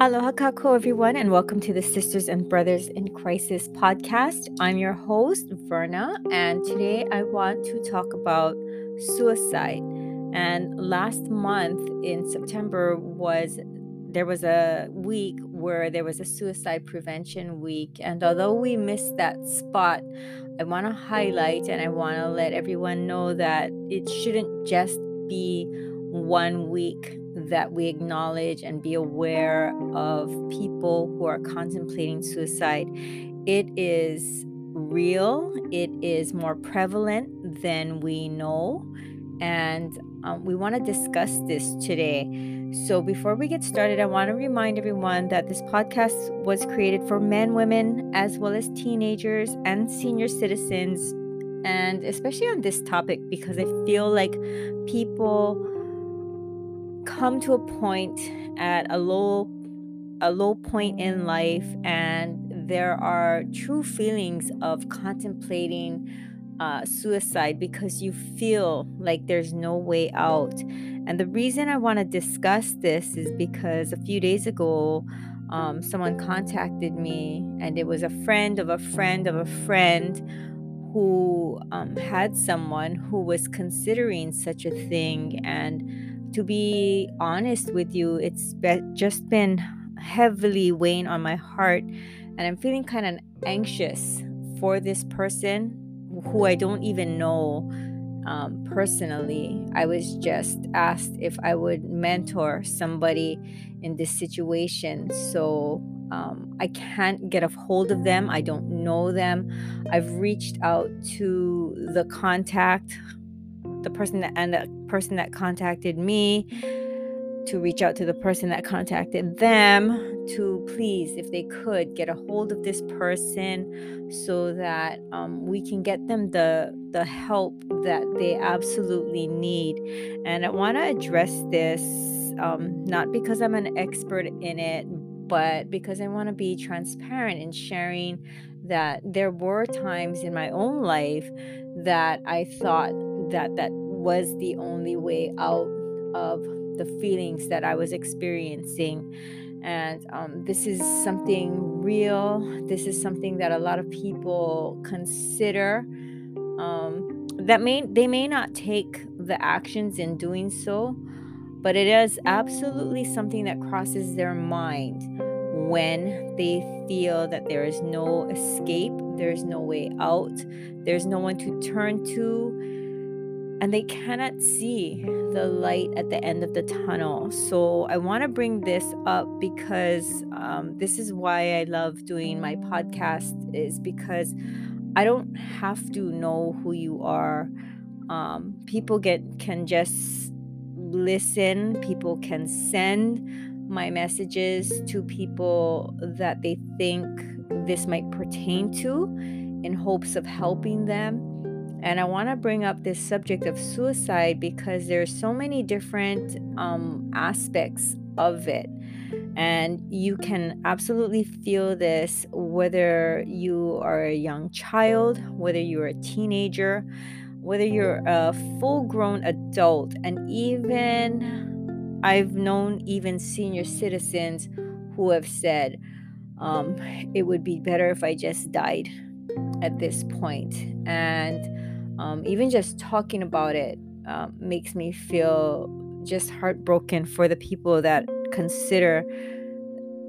Aloha kakou, everyone, and welcome to the Sisters and Brothers in Crisis podcast. I'm your host, Verna, and today I want to talk about suicide. And last month in September was there was a week where there was a suicide prevention week, and although we missed that spot, I want to highlight and I want to let everyone know that it shouldn't just be one week that we acknowledge and be aware of people who are contemplating suicide. It is real, it is more prevalent than we know, and um, we want to discuss this today. So, before we get started, I want to remind everyone that this podcast was created for men, women, as well as teenagers and senior citizens, and especially on this topic because I feel like people come to a point at a low a low point in life and there are true feelings of contemplating uh, suicide because you feel like there's no way out. And the reason I want to discuss this is because a few days ago, um, someone contacted me, and it was a friend of a friend of a friend who um, had someone who was considering such a thing. And to be honest with you, it's be- just been heavily weighing on my heart, and I'm feeling kind of anxious for this person who I don't even know um, personally. I was just asked if I would mentor somebody in this situation. So um, I can't get a hold of them. I don't know them. I've reached out to the contact the person that ended the person that contacted me to reach out to the person that contacted them to please, if they could, get a hold of this person so that um, we can get them the the help that they absolutely need. And I want to address this um, not because I'm an expert in it, but because I want to be transparent in sharing that there were times in my own life that I thought that that was the only way out of the feelings that I was experiencing. And um, this is something real. This is something that a lot of people consider. Um, that may they may not take the actions in doing so, but it is absolutely something that crosses their mind when they feel that there is no escape, there is no way out, there's no one to turn to, and they cannot see the light at the end of the tunnel. So I want to bring this up because um, this is why I love doing my podcast is because I don't have to know who you are. Um, people get can just listen. People can send my messages to people that they think this might pertain to in hopes of helping them and I want to bring up this subject of suicide because there's so many different um, aspects of it. And you can absolutely feel this whether you are a young child, whether you're a teenager, whether you're a full grown adult, and even I've known even senior citizens who have said, um, it would be better if I just died at this point. And um, even just talking about it um, makes me feel just heartbroken for the people that consider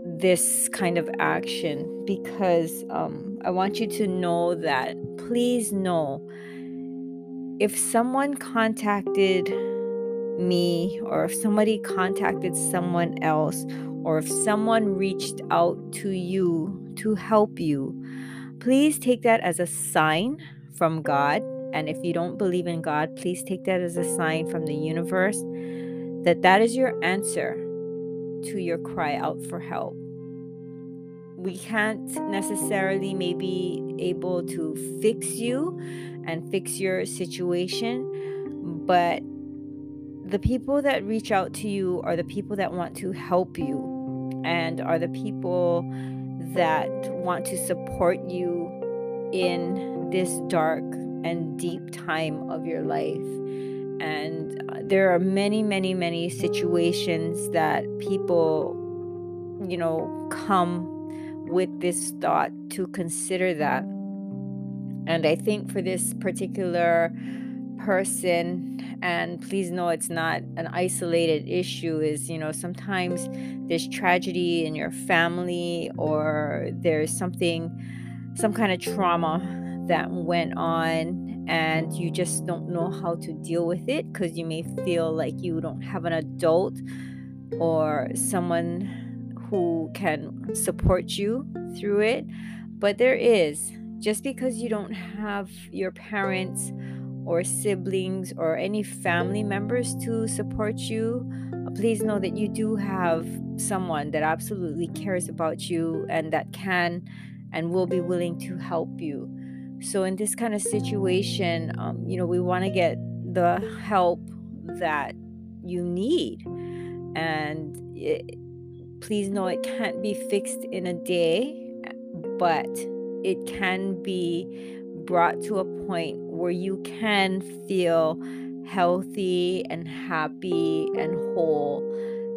this kind of action because um, I want you to know that please know if someone contacted me or if somebody contacted someone else or if someone reached out to you to help you, please take that as a sign from God and if you don't believe in God, please take that as a sign from the universe that that is your answer to your cry out for help. We can't necessarily maybe able to fix you and fix your situation, but the people that reach out to you are the people that want to help you and are the people that want to support you in this dark and deep time of your life. And uh, there are many, many, many situations that people you know, come with this thought to consider that. And I think for this particular person, and please know it's not an isolated issue, is, you know, sometimes there's tragedy in your family or there's something, some kind of trauma that went on and you just don't know how to deal with it because you may feel like you don't have an adult or someone who can support you through it. But there is, just because you don't have your parents or siblings or any family members to support you, uh, please know that you do have someone that absolutely cares about you and that can and will be willing to help you. So, in this kind of situation, um, you know, we want to get the help that you need. And it, please know it can't be fixed in a day, but it can be brought to a point where you can feel healthy and happy and whole.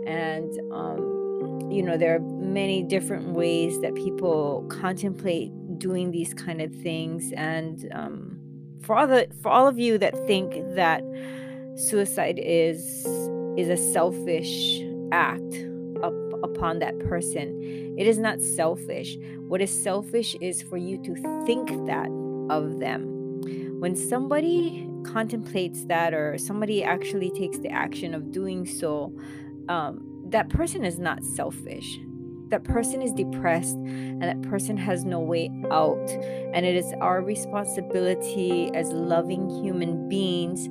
And, um, you know, there are many different ways that people contemplate doing these kind of things. And um, for all the for all of you that think that suicide is is a selfish act up upon that person. It is not selfish. What is selfish is for you to think that of them. When somebody contemplates that or somebody actually takes the action of doing so, um, that person is not selfish. That person is depressed and that person has no way out. And it is our responsibility as loving human beings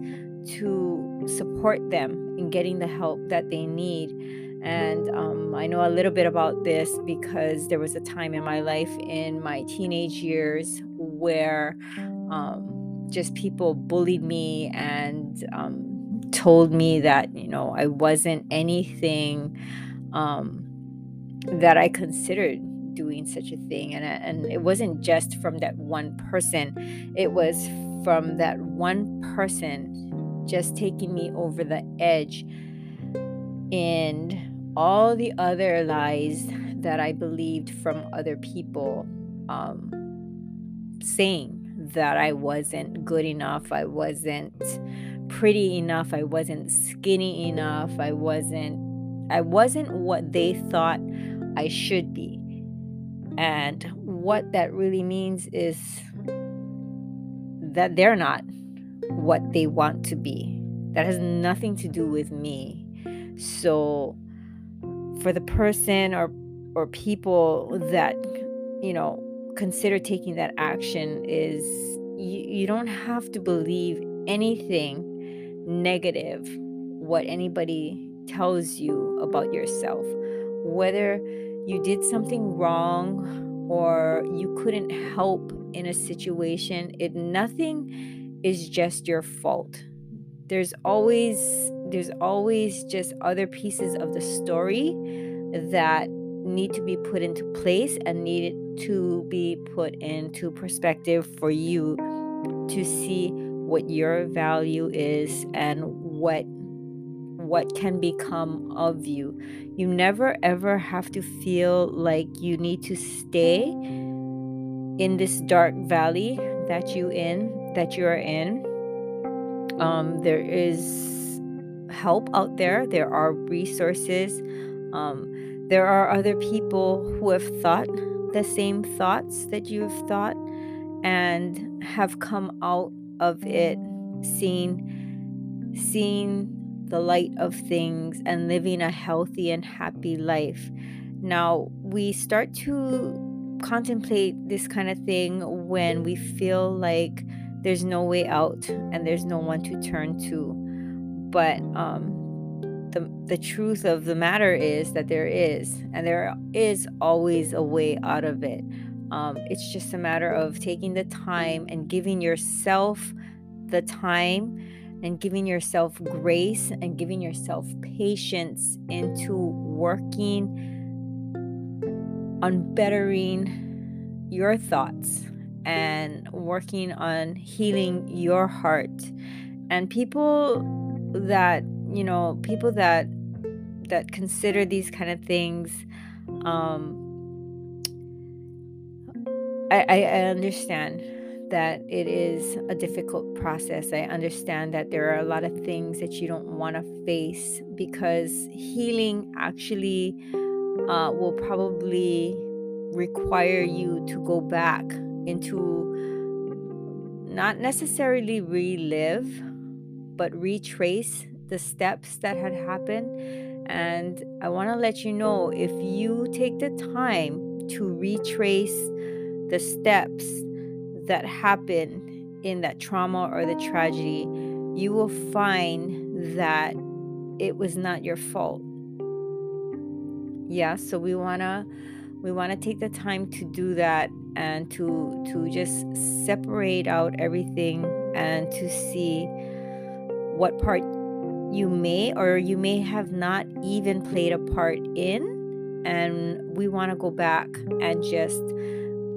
to support them in getting the help that they need and um, I know a little bit about this because there was a time in my life in my teenage years where um, just people bullied me and um, told me that, you know, I wasn't anything um, that I considered doing such a thing. And, and it wasn't just from that one person, it was from that one person just taking me over the edge. And all the other lies that I believed from other people um, saying that I wasn't good enough, I wasn't pretty enough, I wasn't skinny enough, I wasn't I wasn't what they thought I should be. And what that really means is that they're not what they want to be. That has nothing to do with me. So for the person or or people that you know consider taking that action is you, you don't have to believe anything negative what anybody tells you about yourself whether you did something wrong or you couldn't help in a situation it nothing is just your fault. There's always there's always just other pieces of the story that need to be put into place and need to be put into perspective for you to see what your value is and what what can become of you. You never ever have to feel like you need to stay in this dark valley that you in that you are in. Um, there is help out there. There are resources. Um, there are other people who have thought the same thoughts that you've thought and have come out of it seeing seeing the light of things and living a healthy and happy life. Now, we start to contemplate this kind of thing when we feel like there's no way out and there's no one to turn to but um, the the truth of the matter is that there is, and there is always a way out of it. Um, it's just a matter of taking the time and giving yourself the time and giving yourself grace and giving yourself patience into working on bettering your thoughts and working on healing your heart. And people that you know people that that consider these kind of things Um, I, I, I understand that it is a difficult process. I understand that there are a lot of things that you don't want to face because healing actually uh, will probably require you to go back into not necessarily relive, but retrace the steps that had happened. And I want to let you know if you take the time to retrace the steps that happen in that trauma or the tragedy, you will find that it was not your fault. Yeah, so we want to we want to take the time to do that and to to just separate out everything and to see what part you may or you may have not even played a part in and we want to go back and just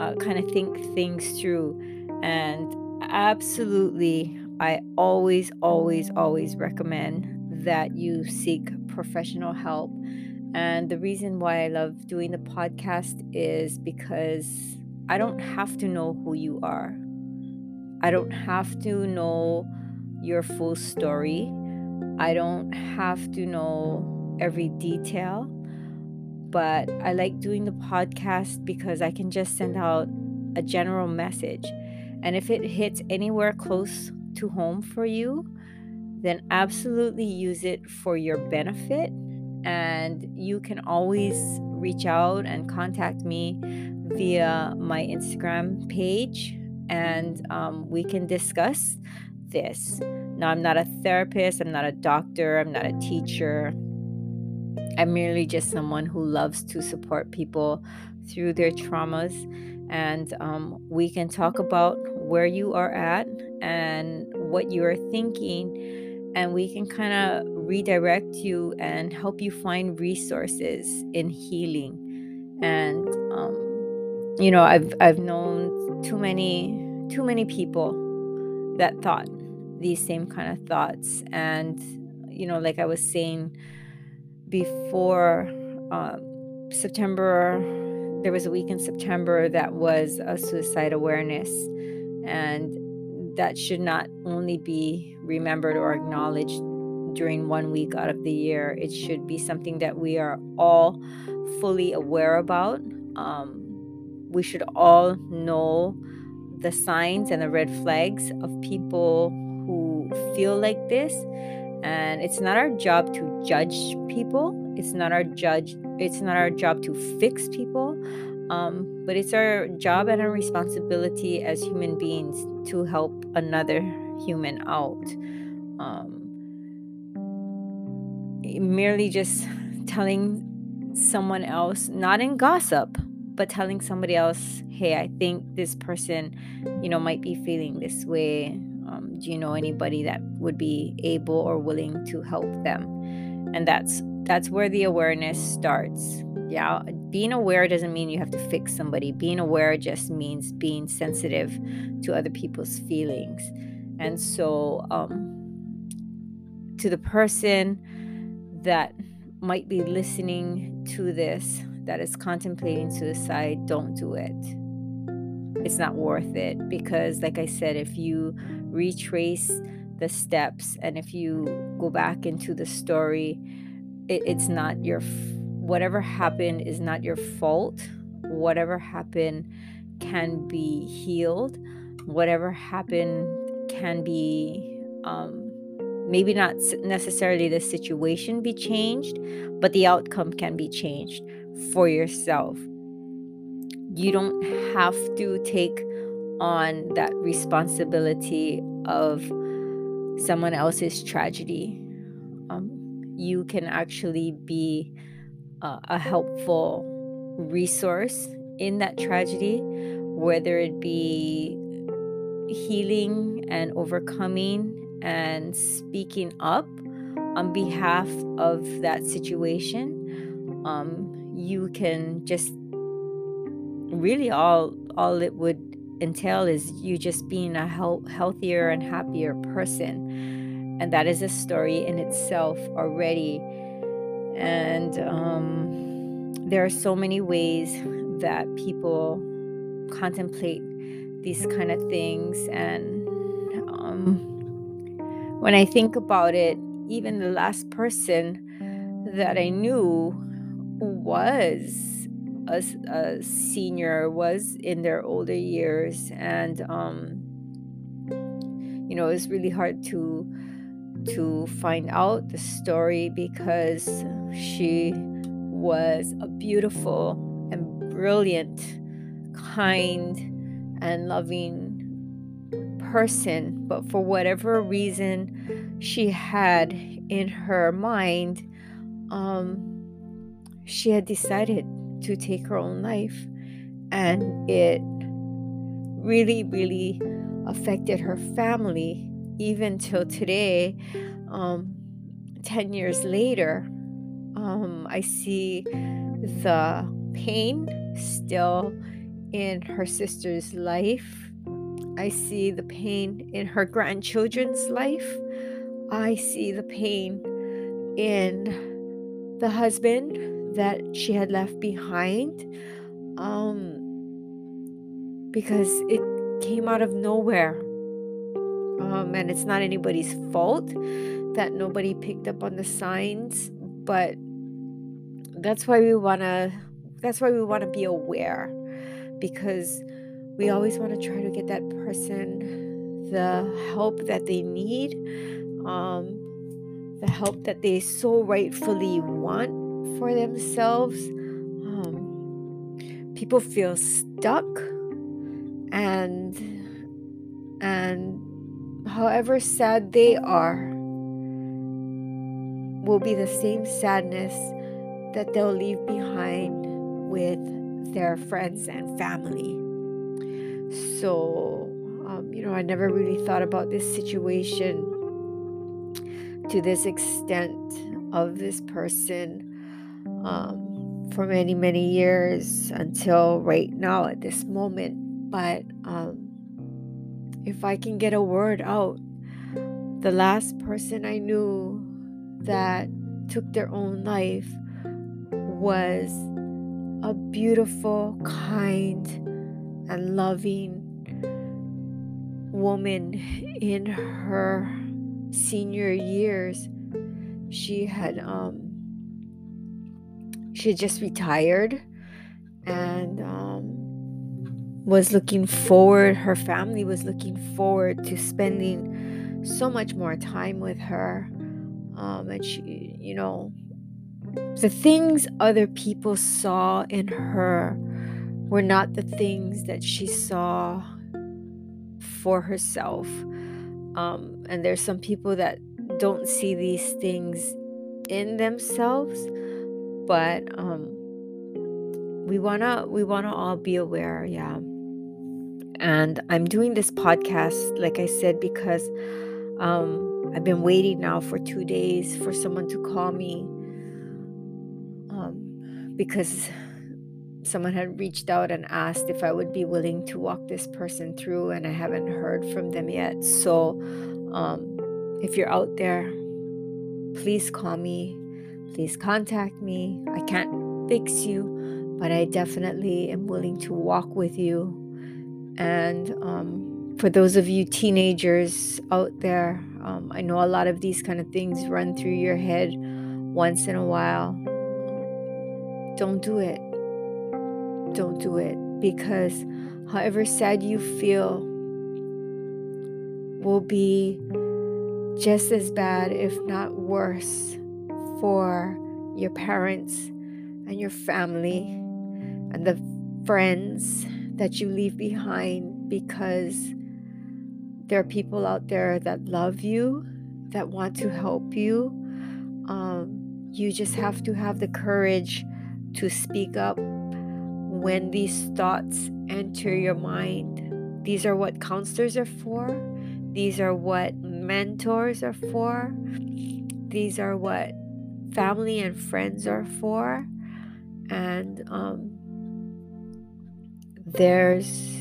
uh, kind of think things through. And absolutely, I always, always, always recommend that you seek professional help. And the reason why I love doing the podcast is because I don't have to know who you are. I don't have to know your full story. I don't have to know every detail but I like doing the podcast because I can just send out a general message. And if it hits anywhere close to home for you, then absolutely use it for your benefit. And you can always reach out and contact me via my Instagram page, and um, we can discuss this. Now, I'm not a therapist, I'm not a doctor, I'm not a teacher. I'm merely just someone who loves to support people through their traumas. And um, we can talk about where you are at and what you are thinking. And we can kind of redirect you and help you find resources in healing. And, um, you know, I've, I've known too many, too many people that thought these same kind of thoughts. And, you know, like I was saying, before um, September, there was a week in September that was a suicide awareness. And that should not only be remembered or acknowledged during one week out of the year, it should be something that we are all fully aware about. Um, we should all know the signs and the red flags of people who feel like this and it's not our job to judge people. It's not our judge it's not our job to fix people. Um, but it's our job and our responsibility as human beings to help another human out. Um, merely just telling someone else not in gossip but telling somebody else hey i think this person you know might be feeling this way do you know anybody that would be able or willing to help them? And that's that's where the awareness starts. Yeah being aware doesn't mean you have to fix somebody. Being aware just means being sensitive to other people's feelings. And so um, to the person that might be listening to this that is contemplating suicide don't do it. It's not worth it because like i said if you retrace the steps. And if you go back into the story it, it's not your whatever happened is not your fault. Whatever happened can be healed. Whatever happened can be um, maybe not necessarily the situation be changed but the outcome can be changed for yourself. You don't have to take on that responsibility of someone else's tragedy. Um, you can actually be uh, a helpful resource in that tragedy, whether it be healing and overcoming and speaking up on behalf of that situation. Um, you can just really all all it would entail is you just being a healthier and happier person. And that is a story in itself already. And um, there are so many ways that people contemplate these kind of things. And um, when i think about it even the last person that i knew was a, a senior was in their older years and um, you know it's really hard to to find out the story because she was a beautiful and brilliant kind and loving person. But for whatever reason she had in her mind um, she had decided to take her own life. And it really really affected her family even till today. Um, 10 years later um, i see the pain still in her sister's life. I see the pain in her grandchildren's life. I see the pain in the husband that she had left behind um, because it came out of nowhere. Um, and it's not anybody's fault that nobody picked up on the signs, but that's why we want to that's why we want to be aware because we always want to try to get that person the help that they need um, the help that they so rightfully want for themselves. Um, people feel stuck and and however sad they are will be the same sadness that they'll leave behind with their friends and family. So um, you know i never really thought about this situation to this extent of this person um, for many many years until right now at this moment but um, if I can get a word out, the last person I knew that took their own life was a beautiful, kind, and loving woman in her senior years. She had um she had just retired and um was looking forward, her family was looking forward to spending so much more time with her. Um, and she, you know, the things other people saw in her were not the things that she saw for herself. Um, and there's some people that don't see these things in themselves, but um, we wanna we wanna all be aware, yeah. And I'm doing this podcast, like I said, because um, I've been waiting now for two days for someone to call me um, because someone had reached out and asked if I would be willing to walk this person through, and I haven't heard from them yet. So, um, if you're out there, please call me, please contact me. I can't fix you, but I definitely am willing to walk with you and um, for those of you teenagers out there, um, I know a lot of these kind of things run through your head once in a while. Don't do it. Don't do it because however sad you feel will be just as bad, if not worse, for your parents and your family and the friends that you leave behind because there are people out there that love you, that want to help you. Um, you just have to have the courage to speak up when these thoughts enter your mind. These are what counselors are for, these are what mentors are for, these are what family and friends are for. And um, there's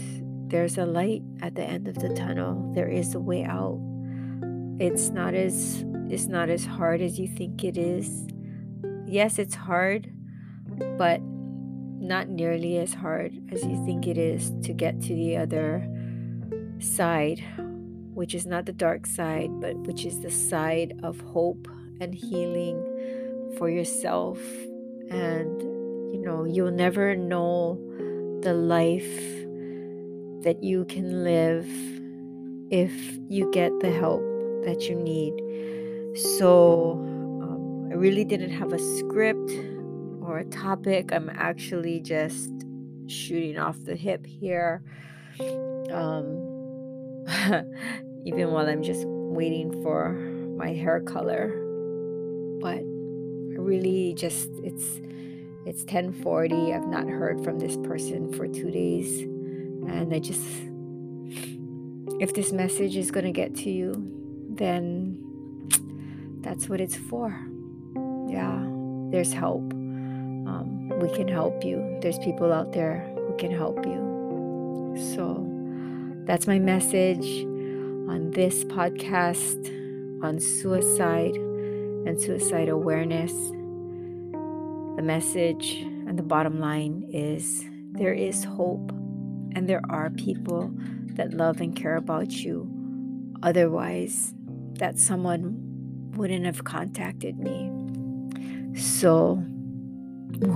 there's a light at the end of the tunnel. There is a way out. It's not as it's not as hard as you think it is. Yes it's hard but not nearly as hard as you think it is to get to the other side, which is not the dark side, but which is the side of hope and healing for yourself. And, you know, you'll never know the life that you can live if you get the help that you need. So, um, I really didn't have a script or a topic. I'm actually just shooting off the hip here. Um, even while I'm just waiting for my hair color. But really just it's it's 10:40. I've not heard from this person for 2 days and I just if this message is going to get to you, then that's what it's for. Yeah, there's help. Um, we can help you. There's people out there who can help you. So that's my message on this podcast on suicide and suicide awareness. The message and the bottom line is there is hope, and there are people that love and care about you. Otherwise, that someone wouldn't have contacted me. So,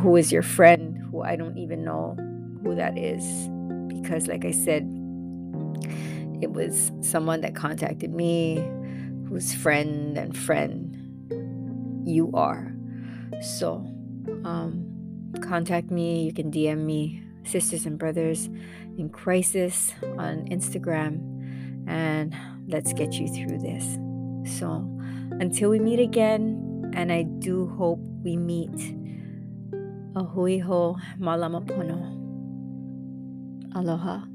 who is your friend who I don't even know who that is? Because, like I said, it was someone that contacted me whose friend and friend you are. So, um, contact me. You can DM me, Sisters and Brothers in Crisis on Instagram, and let's get you through this. So, until we meet again, and I do hope we meet. Ahui ho malamapono. Aloha.